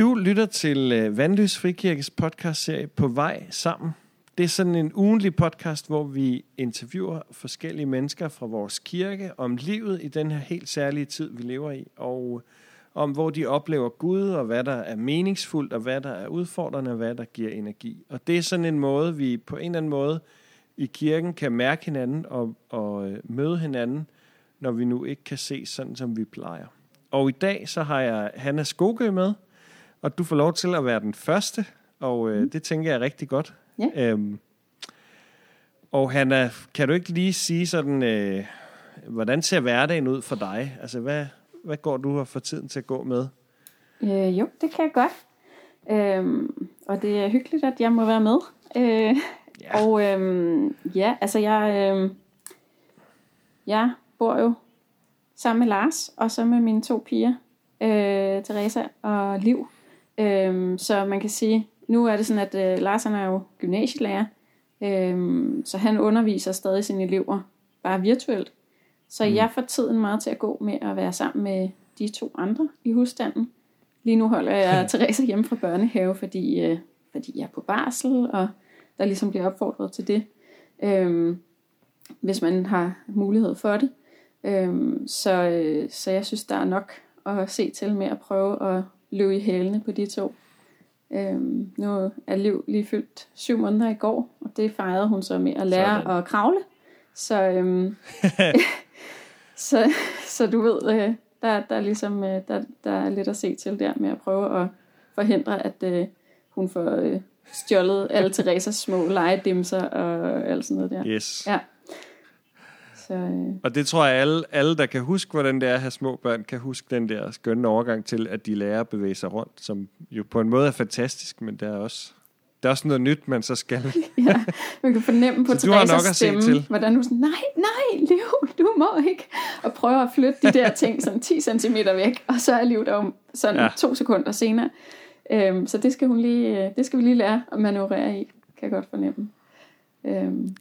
Du lytter til øh, Vandløs Frikirkes podcastserie På vej sammen. Det er sådan en ugenlig podcast, hvor vi interviewer forskellige mennesker fra vores kirke om livet i den her helt særlige tid, vi lever i, og øh, om hvor de oplever Gud, og hvad der er meningsfuldt, og hvad der er udfordrende, og hvad der giver energi. Og det er sådan en måde, vi på en eller anden måde i kirken kan mærke hinanden og, og øh, møde hinanden, når vi nu ikke kan se sådan, som vi plejer. Og i dag så har jeg Hanna Skogø med, og du får lov til at være den første, og øh, det tænker jeg er rigtig godt. Ja. Øhm, og Hanna, kan du ikke lige sige sådan, øh, hvordan ser hverdagen ud for dig? Altså, hvad, hvad går du og får tiden til at gå med? Øh, jo, det kan jeg godt. Øhm, og det er hyggeligt, at jeg må være med. Øh, Ja. Og øhm, ja, altså jeg, øhm, jeg bor jo sammen med Lars, og så med mine to piger, øh, Teresa og Liv. Øhm, så man kan sige, nu er det sådan, at øh, Lars han er jo gymnasielærer, øhm, så han underviser stadig sine elever, bare virtuelt. Så mm. jeg får tiden meget til at gå med at være sammen med de to andre i husstanden. Lige nu holder jeg Teresa hjemme fra børnehave, fordi, øh, fordi jeg er på barsel, og der ligesom bliver opfordret til det, øhm, hvis man har mulighed for det. Øhm, så, øh, så jeg synes, der er nok at se til med at prøve at løbe i hælene på de to. Øhm, nu er Liv lige fyldt syv måneder i går, og det fejrede hun så med at lære Sådan. at kravle. Så, øhm, så, så du ved, øh, der, der, er ligesom, øh, der, der er lidt at se til der med at prøve at forhindre, at øh, hun får øh, stjålet alle Theresas små legedimser og alt sådan noget der. Yes. Ja. Så, øh, Og det tror jeg, alle, alle, der kan huske, hvordan det er at have små børn, kan huske den der skønne overgang til, at de lærer at bevæge sig rundt, som jo på en måde er fantastisk, men det er også, det er også noget nyt, man så skal. ja, man kan fornemme på se stemme, til. hvordan hun sådan, nej, nej, Liv, du må ikke. Og prøver at flytte de der ting sådan 10 cm væk, og så er Liv der om sådan Ja. ja. to sekunder senere. Øhm, så det skal, hun lige, øh, det skal vi lige lære at manøvrere i, kan jeg godt fornemme. Øhm,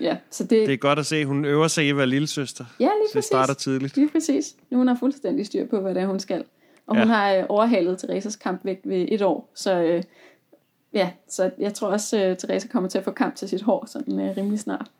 ja, så det, Det er godt at se, at hun øver sig i at være lillesøster. ja, lige Så det præcis. starter tidligt. Lige præcis. Nu hun har fuldstændig styr på, hvad det er, hun skal. Og Ja. hun har øh, overhalet Theresas kampvægt ved et år. Så øh, ja, så jeg tror også, at Teresa kommer til at få kamp til sit hår sådan øh, rimelig snart.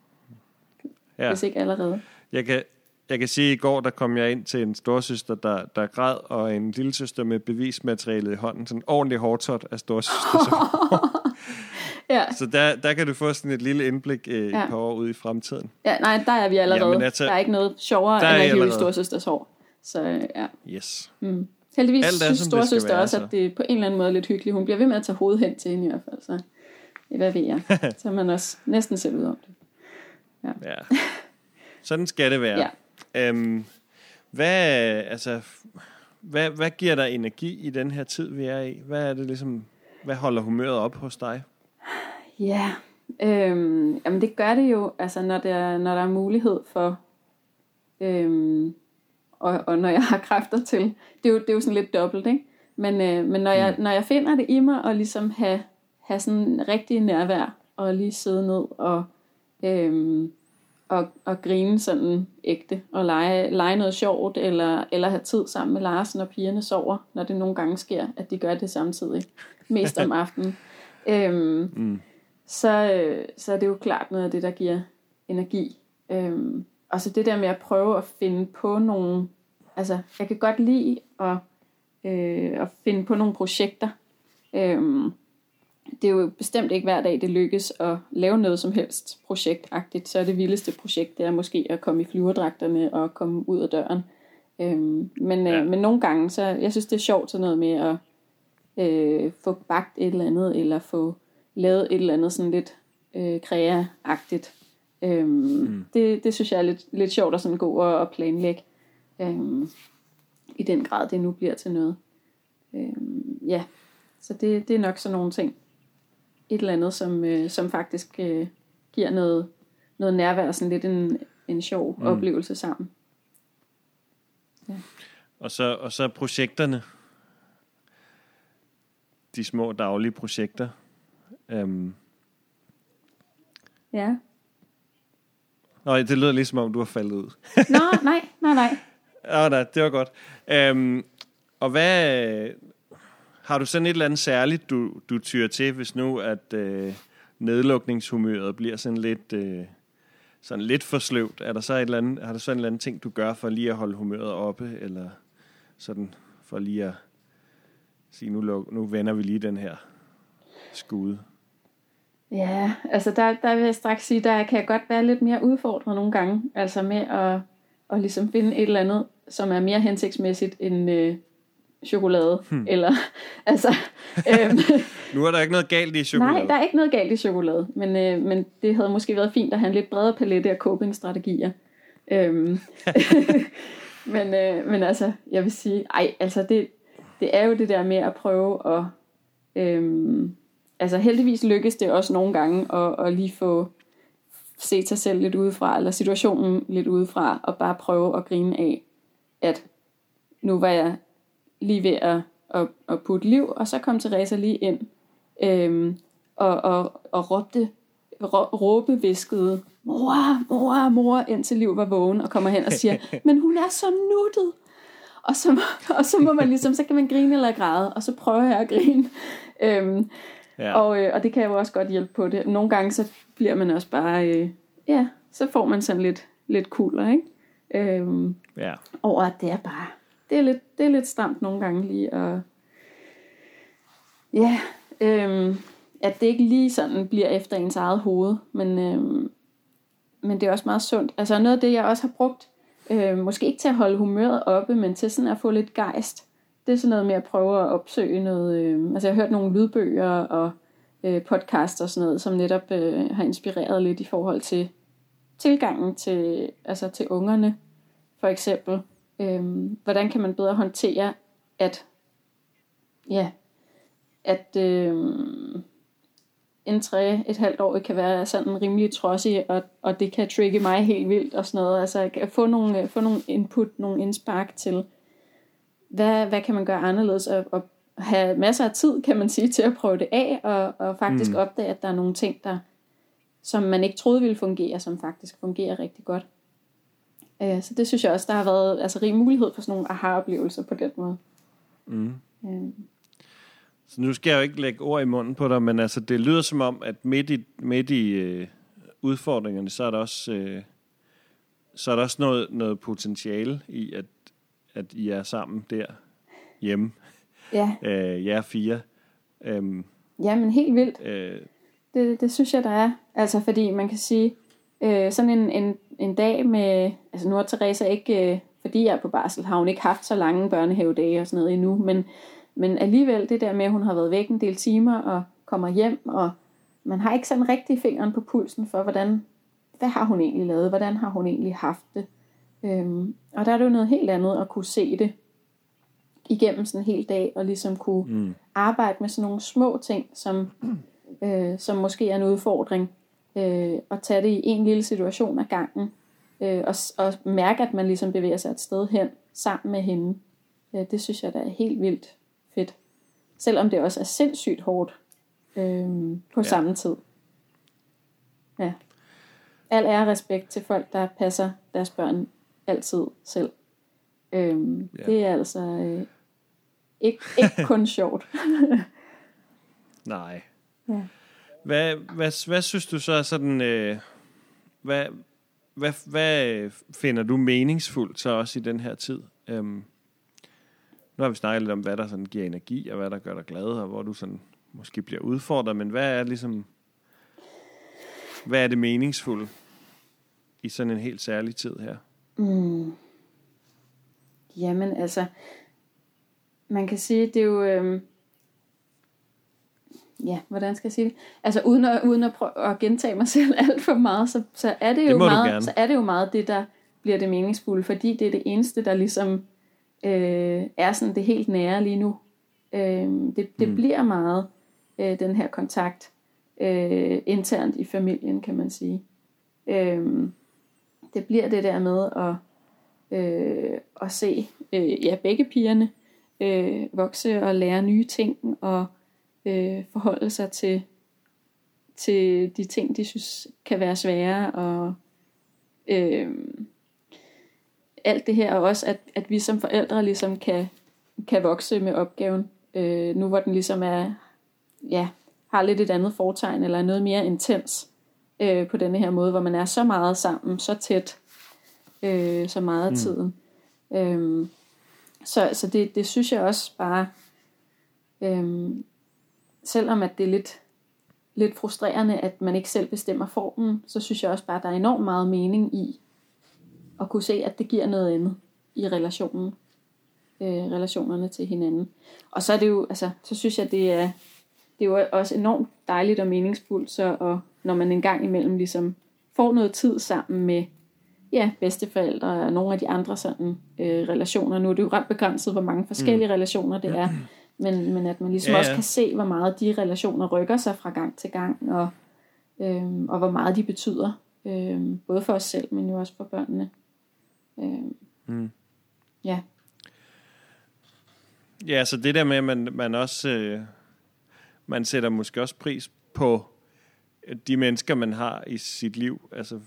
Ja. Hvis ikke allerede. Jeg kan, jeg kan sige, at i går der kom jeg ind til en storsøster, der, der græd, og en lillesøster med bevismaterialet i hånden. Sådan en ordentlig hårdtot af storsøster. Ja. så der, der kan du få sådan et lille indblik øh, Ja. et par år ud i fremtiden. ja, nej, der er vi allerede. Jamen, altså, der er ikke noget sjovere er end at hive i storsøsters hår. Så ja. Yes. Mm. Heldigvis Alt er, synes storsøster også, så. at det på en eller anden måde er lidt hyggeligt. Hun bliver ved med at tage hovedet hen til hende i hvert fald. Så hvad ved jeg. Så man også næsten selv ud om det. Ja. Sådan skal det være. Ja. Øhm, hvad, altså, hvad, hvad giver dig energi i den her tid, vi er i? Hvad er det ligesom, hvad holder humøret op hos dig? Ja, øhm, jamen det gør det jo, altså når der, når der er mulighed for, øhm, og, og når jeg har kræfter til. Det er jo, det er jo sådan lidt dobbelt, ikke? Men, øh, men når, jeg, når jeg finder det i mig, og ligesom have, have sådan rigtig nærvær, og lige sidde ned og, øhm, og, og grine sådan ægte, og lege, lege noget sjovt, eller, eller have tid sammen med Larsen og pigerne sover, når det nogle gange sker, at de gør det samtidig, mest om aftenen. Øhm, Mm. så, øh, så er det jo klart noget af det, der giver energi. Øhm, og så det der med at prøve at finde på nogle... Altså, jeg kan godt lide at, øh, at finde på nogle projekter. Øhm, det er jo bestemt ikke hver dag, det lykkes at lave noget som helst projektagtigt. Så er det vildeste projekt, det er måske at komme i flyverdragterne og komme ud af døren. Øhm, men, Ja. øh, men nogle gange, så jeg synes, det er sjovt sådan noget med at øh, få bagt et eller andet, eller få lavet et eller andet sådan lidt øh, krea-agtigt. Øhm, mm. det, det synes jeg er lidt, lidt sjovt at sådan gå og, og planlægge. Øhm, I den grad, det nu bliver til noget. Øhm, ja, så det, det er nok sådan nogle ting. Et eller andet, som, øh, som faktisk øh, giver noget, noget nærvær, sådan lidt en, en sjov mm. oplevelse sammen. Og så, og så projekterne. De små daglige projekter. Øhm, Ja. Nå, det lyder ligesom om, du har faldet ud. Nå, nej, nej, nej. Ja, nej, det var godt. Øhm, og hvad... har du sådan et eller andet særligt, du, du tyrer til, hvis nu at øh, nedlukningshumøret bliver sådan lidt, øh, sådan lidt for sløvt? Er der så et eller andet, har du så en eller anden ting, du gør for lige at holde humøret oppe, eller sådan for lige at sige, nu, luk, nu vender vi lige den her skude? Ja, altså der, der vil jeg straks sige, der kan jeg godt være lidt mere udfordret nogle gange, altså med at, at ligesom finde et eller andet, som er mere hensigtsmæssigt end øh, chokolade, hmm. eller altså... øhm, nu er der ikke noget galt i chokolade. Nej, der er ikke noget galt i chokolade, men, øh, men det havde måske været fint at have en lidt bredere palette af coping-strategier. Øhm, men, øh, men altså, jeg vil sige, ej, altså det, det er jo det der med at prøve at... Øhm, altså heldigvis lykkes det også nogle gange at, at lige få set sig selv lidt udefra, eller situationen lidt udefra, og bare prøve at grine af, at nu var jeg lige ved at, at, at putte liv, og så kom Teresa lige ind øhm, og, og, og råbte, råbe viskede, mor, mor, mor, indtil liv var vågen, og kommer hen og siger, men hun er så nuttet. Og så, og så må man ligesom, så kan man grine eller græde, og så prøver jeg at grine. Øhm, ja. og, øh, og det kan jo også godt hjælpe på det. Nogle gange så bliver man også bare, øh, ja, så får man sådan lidt, lidt cooler, ikke? Øhm, ja. Over at det er bare, det er lidt, det er lidt stramt nogle gange lige at, ja, øhm, at det ikke lige sådan bliver efter ens eget hoved, men, øhm, men det er også meget sundt. Altså noget af det, jeg også har brugt, øh, måske ikke til at holde humøret oppe, men til sådan at få lidt gejst, det er sådan noget med at prøve at opsøge noget, øh, altså jeg har hørt nogle lydbøger og øh, podcasts og sådan noget, som netop øh, har inspireret lidt i forhold til tilgangen til, altså til ungerne, for eksempel. Øh, hvordan kan man bedre håndtere, at ja, at øh, en tre, et halvt år kan være sådan rimelig trodsig, og, og det kan trigge mig helt vildt og sådan noget. Altså at få nogle, få nogle input, nogle indspark til, hvad, hvad kan man gøre anderledes, og, og have masser af tid, kan man sige, til at prøve det af, og, og faktisk mm. opdage, at der er nogle ting, der, som man ikke troede ville fungere, som faktisk fungerer rigtig godt. Øh, så det synes jeg også, der har været altså, rig mulighed for sådan nogle aha-oplevelser på den måde. Mm. Øh. Så nu skal jeg jo ikke lægge ord i munden på dig, men altså, det lyder som om, at midt i, midt i øh, udfordringerne, så er der også, øh, så er der også noget, noget potentiale i, at, at I er sammen der hjemme. Ja. Øh, jer fire. Øhm, Jamen helt vildt. Øh, det, det synes jeg, der er. Altså fordi man kan sige, øh, sådan en, en, en dag med, altså nu har Teresa ikke, øh, fordi jeg er på barsel, har hun ikke haft så lange børnehavedage og sådan noget endnu, men, men alligevel det der med, at hun har været væk en del timer og kommer hjem, og man har ikke sådan rigtig fingeren på pulsen for, hvordan, hvad har hun egentlig lavet, hvordan har hun egentlig haft det. Øhm, og der er det jo noget helt andet at kunne se det igennem sådan en hel dag, og ligesom kunne mm. arbejde med sådan nogle små ting, som, øh, som måske er en udfordring, øh, og tage det i en lille situation ad gangen, øh, og, og mærke, at man ligesom bevæger sig et sted hen sammen med hende. Øh, det synes jeg da er helt vildt fedt. Selvom det også er sindssygt hårdt øh, på ja. samme tid. Ja. Al ære respekt til folk, der passer deres børn altid selv. Øh, ja. Det er altså øh, ikke, ikke kun sjovt. Nej. Ja. Hvad, hvad, hvad synes du så er sådan... Øh, hvad, hvad, hvad finder du meningsfuldt så også i den her tid? Øhm, nu har vi snakket lidt om, hvad der sådan giver energi, og hvad der gør dig glad, og hvor du sådan måske bliver udfordret, men hvad er ligesom... Hvad er det meningsfulde i sådan en helt særlig tid her? Mm. Jamen altså, man kan sige, det er jo... Øh, ja, hvordan skal jeg sige det? Altså uden at, uden at prøve at gentage mig selv alt for meget, så, så, er det jo det meget, så er det jo meget det, der bliver det meningsfulde, fordi det er det eneste, der ligesom øh, er sådan det helt nære lige nu. Øh, det det mm. bliver meget øh, den her kontakt øh, internt i familien, kan man sige. Øh, det bliver det der med at, øh, at se øh, ja, begge pigerne øh, vokse og lære nye ting og øh, forholde sig til, til de ting, de synes kan være svære, og øh, alt det her, og også at, at vi som forældre ligesom kan, kan vokse med opgaven. Øh, nu hvor den ligesom er, ja, har lidt et andet fortegn, eller er noget mere intens øh, på denne her måde, hvor man er så meget sammen, så tæt, øh, så meget af mm. tiden. Øh, så så det, det synes jeg også bare, øh, selvom at det er lidt, lidt frustrerende, at man ikke selv bestemmer formen, så synes jeg også bare, at der er enormt meget mening i at kunne se, at det giver noget andet i relationen, øh, relationerne til hinanden. Og så er det jo, altså, så synes jeg, det er, det er jo også enormt dejligt og meningsfuldt, så og når man en gang imellem ligesom får noget tid sammen med ja, bedsteforældre og nogle af de andre sådan, øh, relationer. Nu er det jo ret begrænset, hvor mange forskellige mm. relationer det er, men, men at man ligesom ja, ja. også kan se, hvor meget de relationer rykker sig fra gang til gang, og, øh, og hvor meget de betyder, øh, både for os selv, men jo også for børnene. Øh, mm. Ja. Ja, så det der med, at man, man også øh, man sætter måske også pris på de mennesker, man har i sit liv. Altså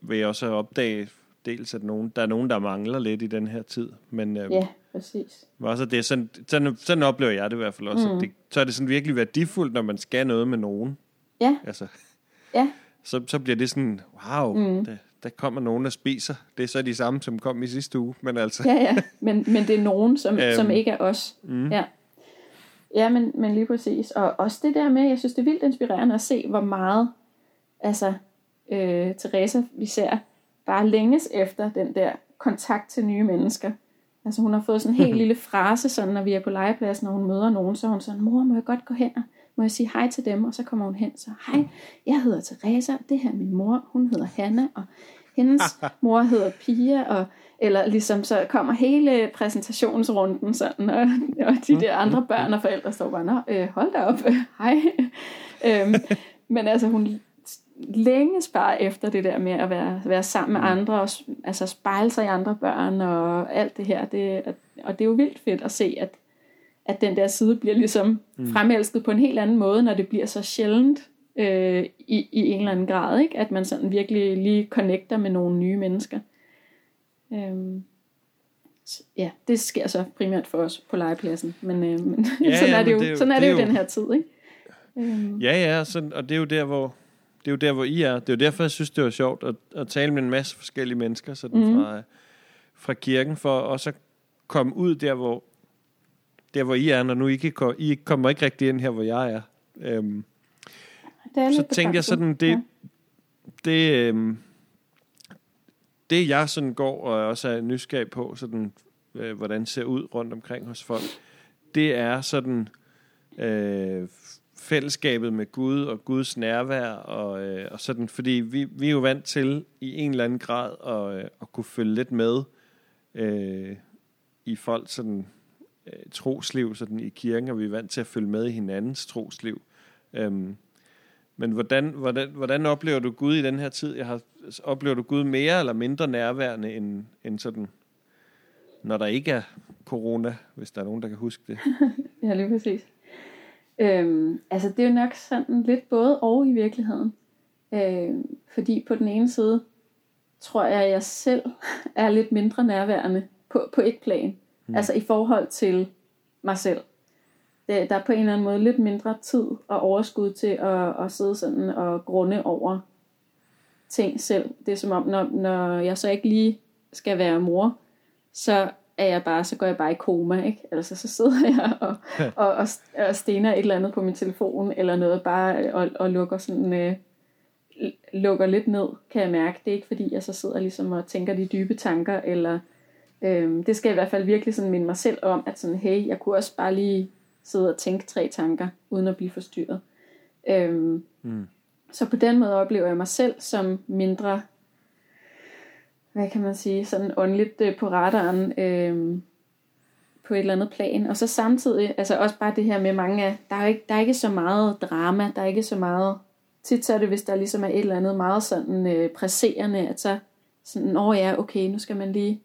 vil jeg også opdage dels, at nogen, der er nogen, der mangler lidt i den her tid. Men, øh, ja, præcis. Også det, sådan, sådan, sådan oplever jeg det i hvert fald også. Mm. Det, så er det sådan virkelig værdifuldt, når man skal noget med nogen. Ja. Altså, ja. Så, så bliver det sådan, wow, mm. det, der kommer nogen, der spiser. Det er så de samme, som kom i sidste uge. Men altså. Ja, ja. Men, men det er nogen, som, øhm, som ikke er os. Mm. Ja. Ja, men, men lige præcis. Og også det der med, jeg synes, det er vildt inspirerende at se, hvor meget, altså, øh, Teresa, vi ser, bare længes efter den der kontakt til nye mennesker. Altså hun har fået sådan en helt lille frase, sådan når vi er på legepladsen, og hun møder nogen, så er hun sådan, mor, må jeg godt gå hen og må jeg sige hej til dem? Og så kommer hun hen, så hej, jeg hedder Teresa, det her er min mor, hun hedder Hanna, og hendes mor hedder Pia, og eller ligesom så kommer hele præsentationsrunden sådan, og, og de der andre børn og forældre står bare, Nå, øh, hold da op, hej. øhm, men altså hun længe bare efter det der med at være, være sammen med andre, og altså spejle sig i andre børn og alt det her. Det, og det er jo vildt fedt at se, at, at den der side bliver ligesom mm. fremelsket på en helt anden måde, når det bliver så sjældent øh, i, i en eller anden grad, ikke? at man sådan virkelig lige connecter med nogle nye mennesker. Øhm, så, ja, det sker så primært for os på legepladsen, men, øh, men ja, sådan ja, er det jo, det er jo, sådan er det, det jo, jo den her tid, ikke? Øhm. Ja, ja, sådan, og det er jo der, hvor det er jo der, hvor I er. Det er jo derfor, jeg synes, det var sjovt at, at tale med en masse forskellige mennesker sådan mm. fra, fra kirken, for også at komme ud der, hvor, der, hvor I er, når nu I ikke, I kommer ikke rigtig ind her, hvor jeg er. Øhm, det er så tænkte jeg sådan, det, ja. det, øhm, det jeg sådan går og også er nysgerrig på, sådan, øh, hvordan det ser ud rundt omkring hos folk, det er sådan øh, fællesskabet med Gud og Guds nærvær og, øh, og sådan, fordi vi, vi er jo vant til i en eller anden grad at, øh, at kunne følge lidt med øh, i folk sådan øh, trosliv sådan i kirken, og vi er vant til at følge med i hinandens trosliv. Øhm, men hvordan, hvordan, hvordan oplever du Gud i den her tid? Jeg har, oplever du Gud mere eller mindre nærværende end, end sådan, når der ikke er corona, hvis der er nogen, der kan huske det? ja, lige præcis. Øhm, altså det er jo nok sådan lidt både og i virkeligheden. Øhm, fordi på den ene side tror jeg, at jeg selv er lidt mindre nærværende på, på et plan. Mm. Altså i forhold til mig selv. Det, der er på en eller anden måde lidt mindre tid og overskud til at, at sidde sådan og grunde over ting selv. Det er som om, når, når jeg så ikke lige skal være mor, så er jeg bare, så går jeg bare i koma, ikke? Altså så sidder jeg og, og, og, og stener et eller andet på min telefon, eller noget bare, og, og lukker sådan, øh, lukker lidt ned, kan jeg mærke. Det er ikke fordi, jeg så sidder ligesom og tænker de dybe tanker, eller øh, det skal jeg i hvert fald virkelig sådan minde mig selv om, at sådan, hey, jeg kunne også bare lige sidde og tænke tre tanker, uden at blive forstyrret. Øh, mm. Så på den måde oplever jeg mig selv som mindre hvad kan man sige, sådan åndeligt øh, på radaren øh, på et eller andet plan. Og så samtidig, altså også bare det her med mange af, der er ikke, der er ikke så meget drama, der er ikke så meget, tit så er det, hvis der ligesom er et eller andet meget sådan øh, presserende, at så sådan, åh ja, okay, nu skal man lige,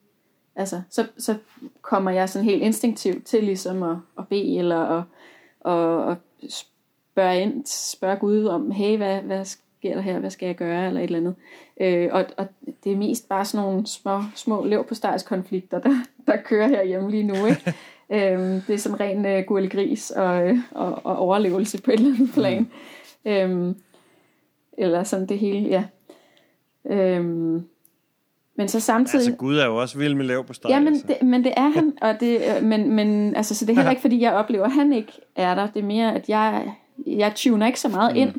altså, så, så kommer jeg sådan helt instinktivt til ligesom at, at bede, eller at, at, at spørge, ind, spørge Gud om, hey, hvad, hvad sker der her, hvad skal jeg gøre, eller et eller andet. Øh, og, og det er mest bare sådan nogle små, små lev på konflikter der, der kører her hjemme lige nu. Ikke? Øhm, det er sådan ren øh, gurligris og, øh, og, og overlevelse på et eller andet plan. Mm. Øhm, eller sådan det hele, ja. Øhm, men så samtidig... Altså Gud er jo også vild med lav på steg. Ja, men altså. det, men det er han, og det, øh, men, men altså, så det er heller ikke, fordi jeg oplever, at han ikke er der. Det er mere, at jeg, jeg tuner ikke så meget mm. ind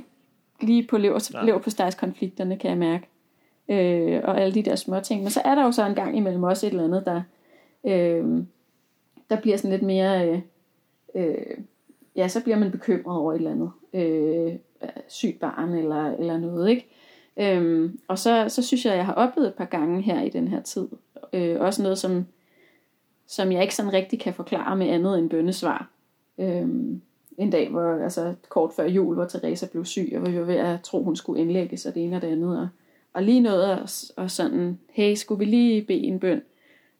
lige på lever, lever på konflikterne, kan jeg mærke. Øh, og alle de der små ting. Men så er der jo så en gang imellem også et eller andet, der, øh, der bliver sådan lidt mere... Øh, øh, ja, så bliver man bekymret over et eller andet. Øh, sygt barn eller, eller noget, ikke? Øhm, og så, så synes jeg, at jeg har oplevet et par gange her i den her tid. Øh, også noget, som, som jeg ikke sådan rigtig kan forklare med andet end bøndesvar. Øhm, en dag, hvor altså kort før jul, hvor Teresa blev syg, og vi var ved at tro, hun skulle indlægges, og det ene og det andet. Og, og lige noget, og, og sådan, hey, skulle vi lige bede en bøn?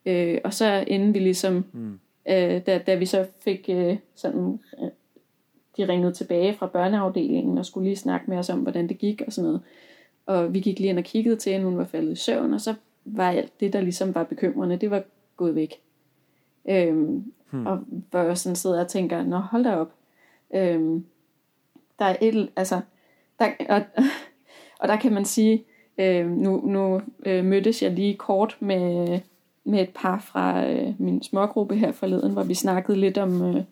Øh, og så inden vi ligesom, mm. øh, da, da vi så fik øh, sådan, øh, de ringede tilbage fra børneafdelingen, og skulle lige snakke med os om, hvordan det gik og sådan noget. Og vi gik lige ind og kiggede til hende, hun var faldet i søvn, og så var alt det, der ligesom var bekymrende, det var gået væk. Øhm, hmm. Og hvor jeg sådan sidder og tænker, nå hold da op. Øhm, der er et, altså, der, og, og der kan man sige, øh, nu, nu øh, mødtes jeg lige kort med, med et par fra øh, min smågruppe her forleden, hvor vi snakkede lidt om, øh,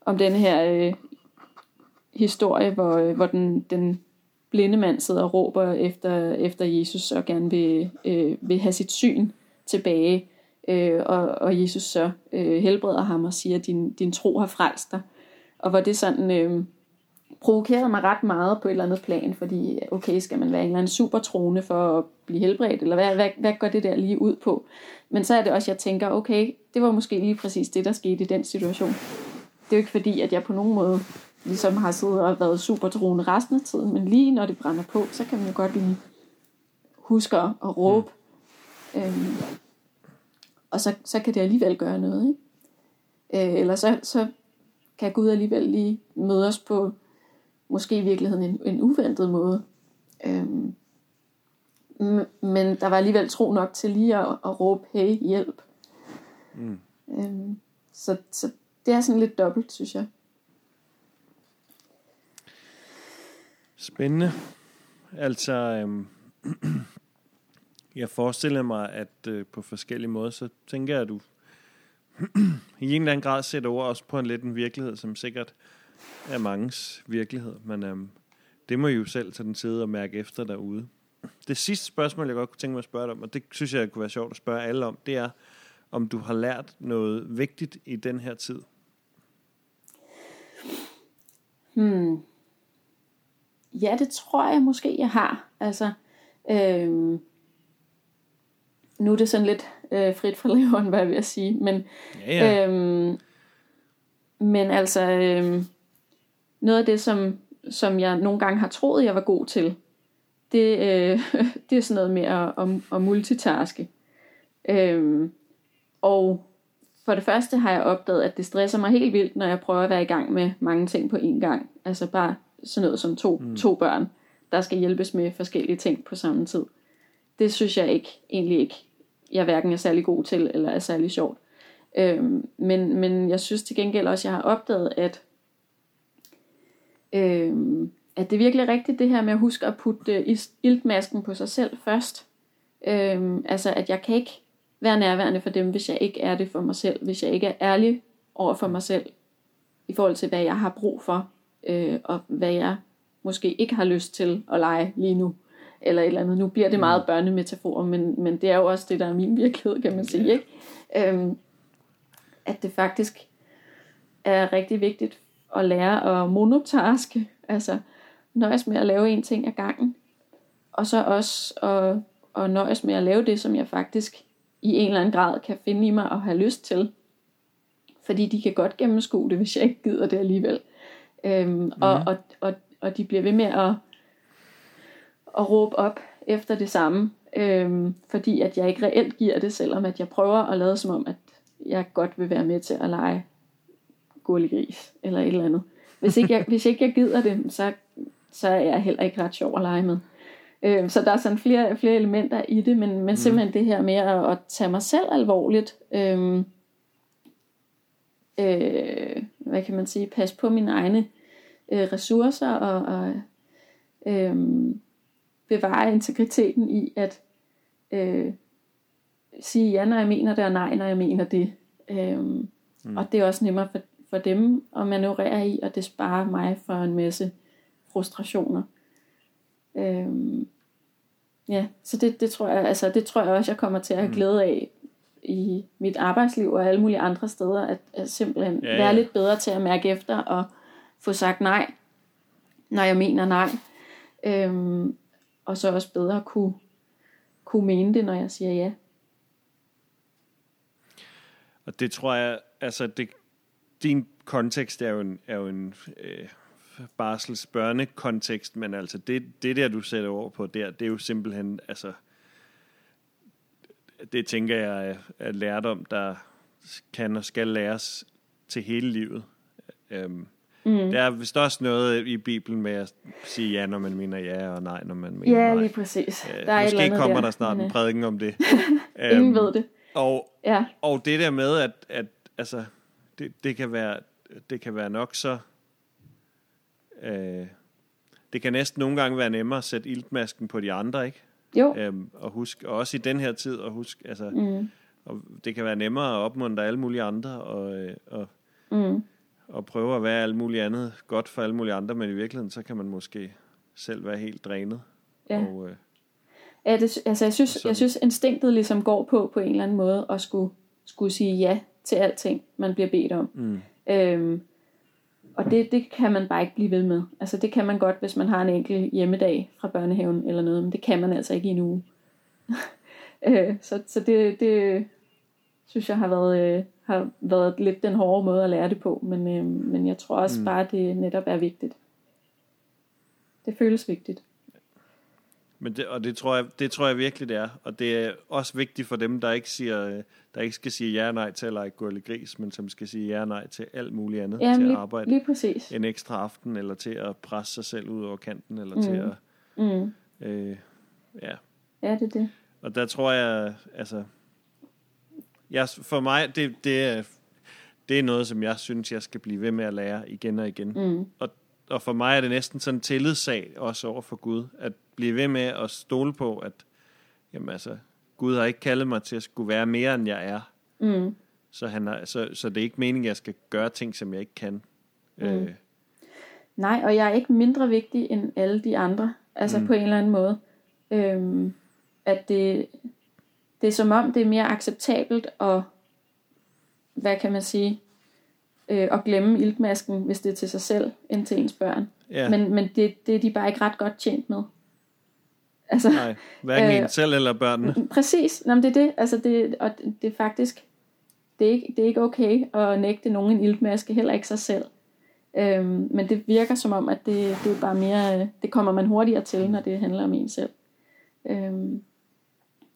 om den her øh, historie, hvor, øh, hvor den, den blinde mand sidder og råber efter, efter Jesus og gerne vil, øh, vil have sit syn tilbage. Øh, og, og Jesus så øh, helbreder ham og siger, at din, din tro har frelst dig. Og hvor det sådan øh, provokerede mig ret meget på et eller andet plan, fordi okay, skal man være en eller anden supertrone for at blive helbredt, eller hvad, hvad, hvad går det der lige ud på? Men så er det også, jeg tænker, okay, det var måske lige præcis det, der skete i den situation. Det er jo ikke fordi, at jeg på nogen måde ligesom har siddet og været super troende resten af tiden, men lige når det brænder på, så kan man jo godt lige huske at råbe. Mm. Øhm, og så, så kan det alligevel gøre noget. Ikke? Øh, eller så, så kan Gud alligevel lige møde os på måske i virkeligheden en, en uventet måde. Øhm, men der var alligevel tro nok til lige at, at råbe, hey, hjælp. Mm. Øhm, så, så det er sådan lidt dobbelt, synes jeg. Spændende. Altså, øhm, jeg forestiller mig, at øh, på forskellige måder, så tænker jeg, at du i en eller anden grad sætter ord også på en lidt en virkelighed, som sikkert er mangens virkelighed. Men øhm, det må I jo selv tage den side og mærke efter derude. Det sidste spørgsmål, jeg godt kunne tænke mig at spørge dig om, og det synes jeg kunne være sjovt at spørge alle om, det er, om du har lært noget vigtigt i den her tid. Hmm. Ja, det tror jeg måske, jeg har. Altså, øhm, nu er det sådan lidt øh, frit for leveren, hvad jeg vil sige. Men, ja, ja. Øhm, men altså, øhm, noget af det, som, som jeg nogle gange har troet, jeg var god til, det, øh, det er sådan noget med at, at, at multitaske. Øhm, og for det første har jeg opdaget, at det stresser mig helt vildt, når jeg prøver at være i gang med mange ting på én gang. Altså bare sådan noget som to, mm. to børn, der skal hjælpes med forskellige ting på samme tid. Det synes jeg ikke, egentlig ikke, jeg hverken er særlig god til, eller er særlig sjovt. Øhm, men, men jeg synes til gengæld også, jeg har opdaget, at, øhm, at det er virkelig rigtigt det her med at huske at putte iltmasken på sig selv først. Øhm, altså at jeg kan ikke være nærværende for dem, hvis jeg ikke er det for mig selv. Hvis jeg ikke er ærlig over for mig selv, i forhold til hvad jeg har brug for, øh, og hvad jeg måske ikke har lyst til at lege lige nu. Eller et eller andet. Nu bliver det meget mm. børnemetaforer, men, men det er jo også det, der er min virkelighed, kan man sige. Ikke? Øhm, at det faktisk er rigtig vigtigt at lære at monotaske, altså nøjes med at lave en ting ad gangen, og så også at, at nøjes med at lave det, som jeg faktisk i en eller anden grad kan finde i mig og have lyst til. Fordi de kan godt gennemskue det, hvis jeg ikke gider det alligevel. Øhm, mm. og, og, og, og de bliver ved med at, at råbe op efter det samme, øhm, fordi at jeg ikke reelt giver det, selvom at jeg prøver at lade som om, at jeg godt vil være med til at lege gris, eller et eller andet. Hvis ikke jeg, hvis ikke jeg gider det, så, så er jeg heller ikke ret sjov at lege med. Øh, så der er sådan flere, flere elementer i det, men, men mm. simpelthen det her med at, at tage mig selv alvorligt, øh, øh, hvad kan man sige, passe på mine egne øh, ressourcer og, og øh, bevare integriteten i at øh, sige ja, når jeg mener det, og nej, når jeg mener det. Øh, mm. Og det er også nemmere for, for dem at manøvrere i, og det sparer mig for en masse frustrationer. Øh, ja, så det, det, tror jeg, altså, det tror jeg også, jeg kommer til at have glæde af i mit arbejdsliv og alle mulige andre steder, at, at simpelthen ja, ja. være lidt bedre til at mærke efter og få sagt nej, når jeg mener nej. Øhm, og så også bedre kunne, kunne mene det, når jeg siger ja. Og det tror jeg, altså det, din kontekst er jo en, er jo en øh, barsels børnekontekst, men altså det, det der, du sætter over på der, det er jo simpelthen, altså det tænker jeg er lærdom, der kan og skal læres til hele livet. Øhm, mm. Der er vist også noget i Bibelen med at sige ja, når man mener ja, og nej, når man mener ja, nej. lige præcis. Øh, der er måske kommer der, der snart men, en øh, prædiken om det. Ingen øhm, ved det. Og, ja. og det der med, at, at altså, det, det, kan være, det kan være nok så... Øh, det kan næsten nogle gange være nemmere at sætte iltmasken på de andre, ikke? Jo. Øhm, og husk, og også i den her tid, og husk, altså, mm. og det kan være nemmere at opmuntre alle mulige andre, og, øh, og, mm. og prøve at være alt muligt andet godt for alle mulige andre, men i virkeligheden, så kan man måske selv være helt drænet. Ja. Og, øh, ja, det, altså jeg synes, jeg synes instinktet ligesom går på, på en eller anden måde, at skulle, skulle sige ja til alting, man bliver bedt om. Mm. Øhm, og det, det kan man bare ikke blive ved med. Altså det kan man godt, hvis man har en enkelt hjemmedag fra børnehaven eller noget, men det kan man altså ikke i en uge. øh, så så det, det synes jeg har været, øh, har været lidt den hårde måde at lære det på, men, øh, men jeg tror også mm. bare, det netop er vigtigt. Det føles vigtigt. Men det, og det tror, jeg, det tror jeg virkelig, det er. Og det er også vigtigt for dem, der ikke, siger, der ikke skal sige ja nej til at lege eller gris, men som skal sige ja nej til alt muligt andet. Jamen, til lige, at arbejde lige præcis. en ekstra aften, eller til at presse sig selv ud over kanten, eller mm. til at... Mm. Øh, ja. ja, det er det. Og der tror jeg, altså... Jeg, for mig, det, det, er, det er noget, som jeg synes, jeg skal blive ved med at lære igen og igen. Mm. Og, og for mig er det næsten sådan en tillidssag, også over for Gud, at blive ved med at stole på, at jamen altså, Gud har ikke kaldet mig til at skulle være mere, end jeg er. Mm. Så, han har, så, så det er ikke meningen, at jeg skal gøre ting, som jeg ikke kan. Mm. Øh. Nej, og jeg er ikke mindre vigtig end alle de andre. Altså mm. på en eller anden måde. Øhm, at det, det er som om, det er mere acceptabelt at, hvad kan man sige, øh, at glemme iltmasken, hvis det er til sig selv, end til ens børn. Ja. Men, men det, det er de bare ikke ret godt tjent med. Altså, Nej, hverken øh, en selv eller børnene. Præcis, Nå, det er det. Altså det, og det er faktisk, det er, ikke, det er ikke okay at nægte nogen en iltmaske, heller ikke sig selv. Øhm, men det virker som om, at det, det er bare mere, det kommer man hurtigere til, når det handler om en selv. Øhm,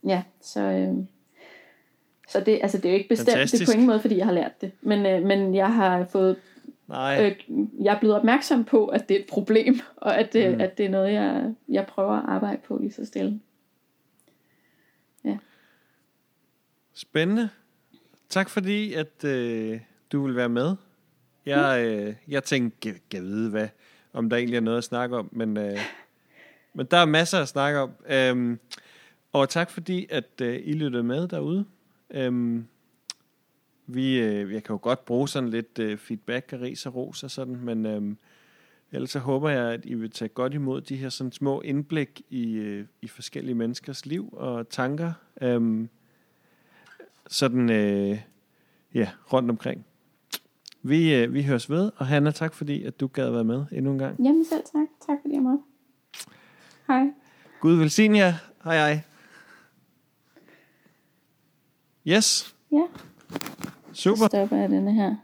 ja, så, øhm, så det, altså det er jo ikke bestemt, Fantastisk. det på ingen måde, fordi jeg har lært det. Men, øh, men jeg har fået Nej. Øh, jeg er blevet opmærksom på, at det er et problem, og at det, mm. at det er noget, jeg, jeg prøver at arbejde på lige så stille. Ja. Spændende. Tak fordi, at øh, du vil være med. Jeg, øh, jeg tænkte, jeg vide, hvad, om der egentlig er noget at snakke om, men, øh, men der er masser at snakke om. Øhm, og tak fordi, at øh, I lyttede med derude. Øhm, vi, øh, jeg kan jo godt bruge sådan lidt øh, feedback og ris og ros og sådan, men øh, ellers så håber jeg, at I vil tage godt imod de her sådan små indblik i, øh, i forskellige menneskers liv og tanker. Øh, sådan, øh, ja, rundt omkring. Vi, øh, vi høres ved, og Hanna, tak fordi, at du gad være med endnu en gang. Jamen selv tak. Tak fordi jeg måtte. Hej. Gud velsigne jer. Hej hej. Yes. Ja. Super. Så stopper jeg denne her.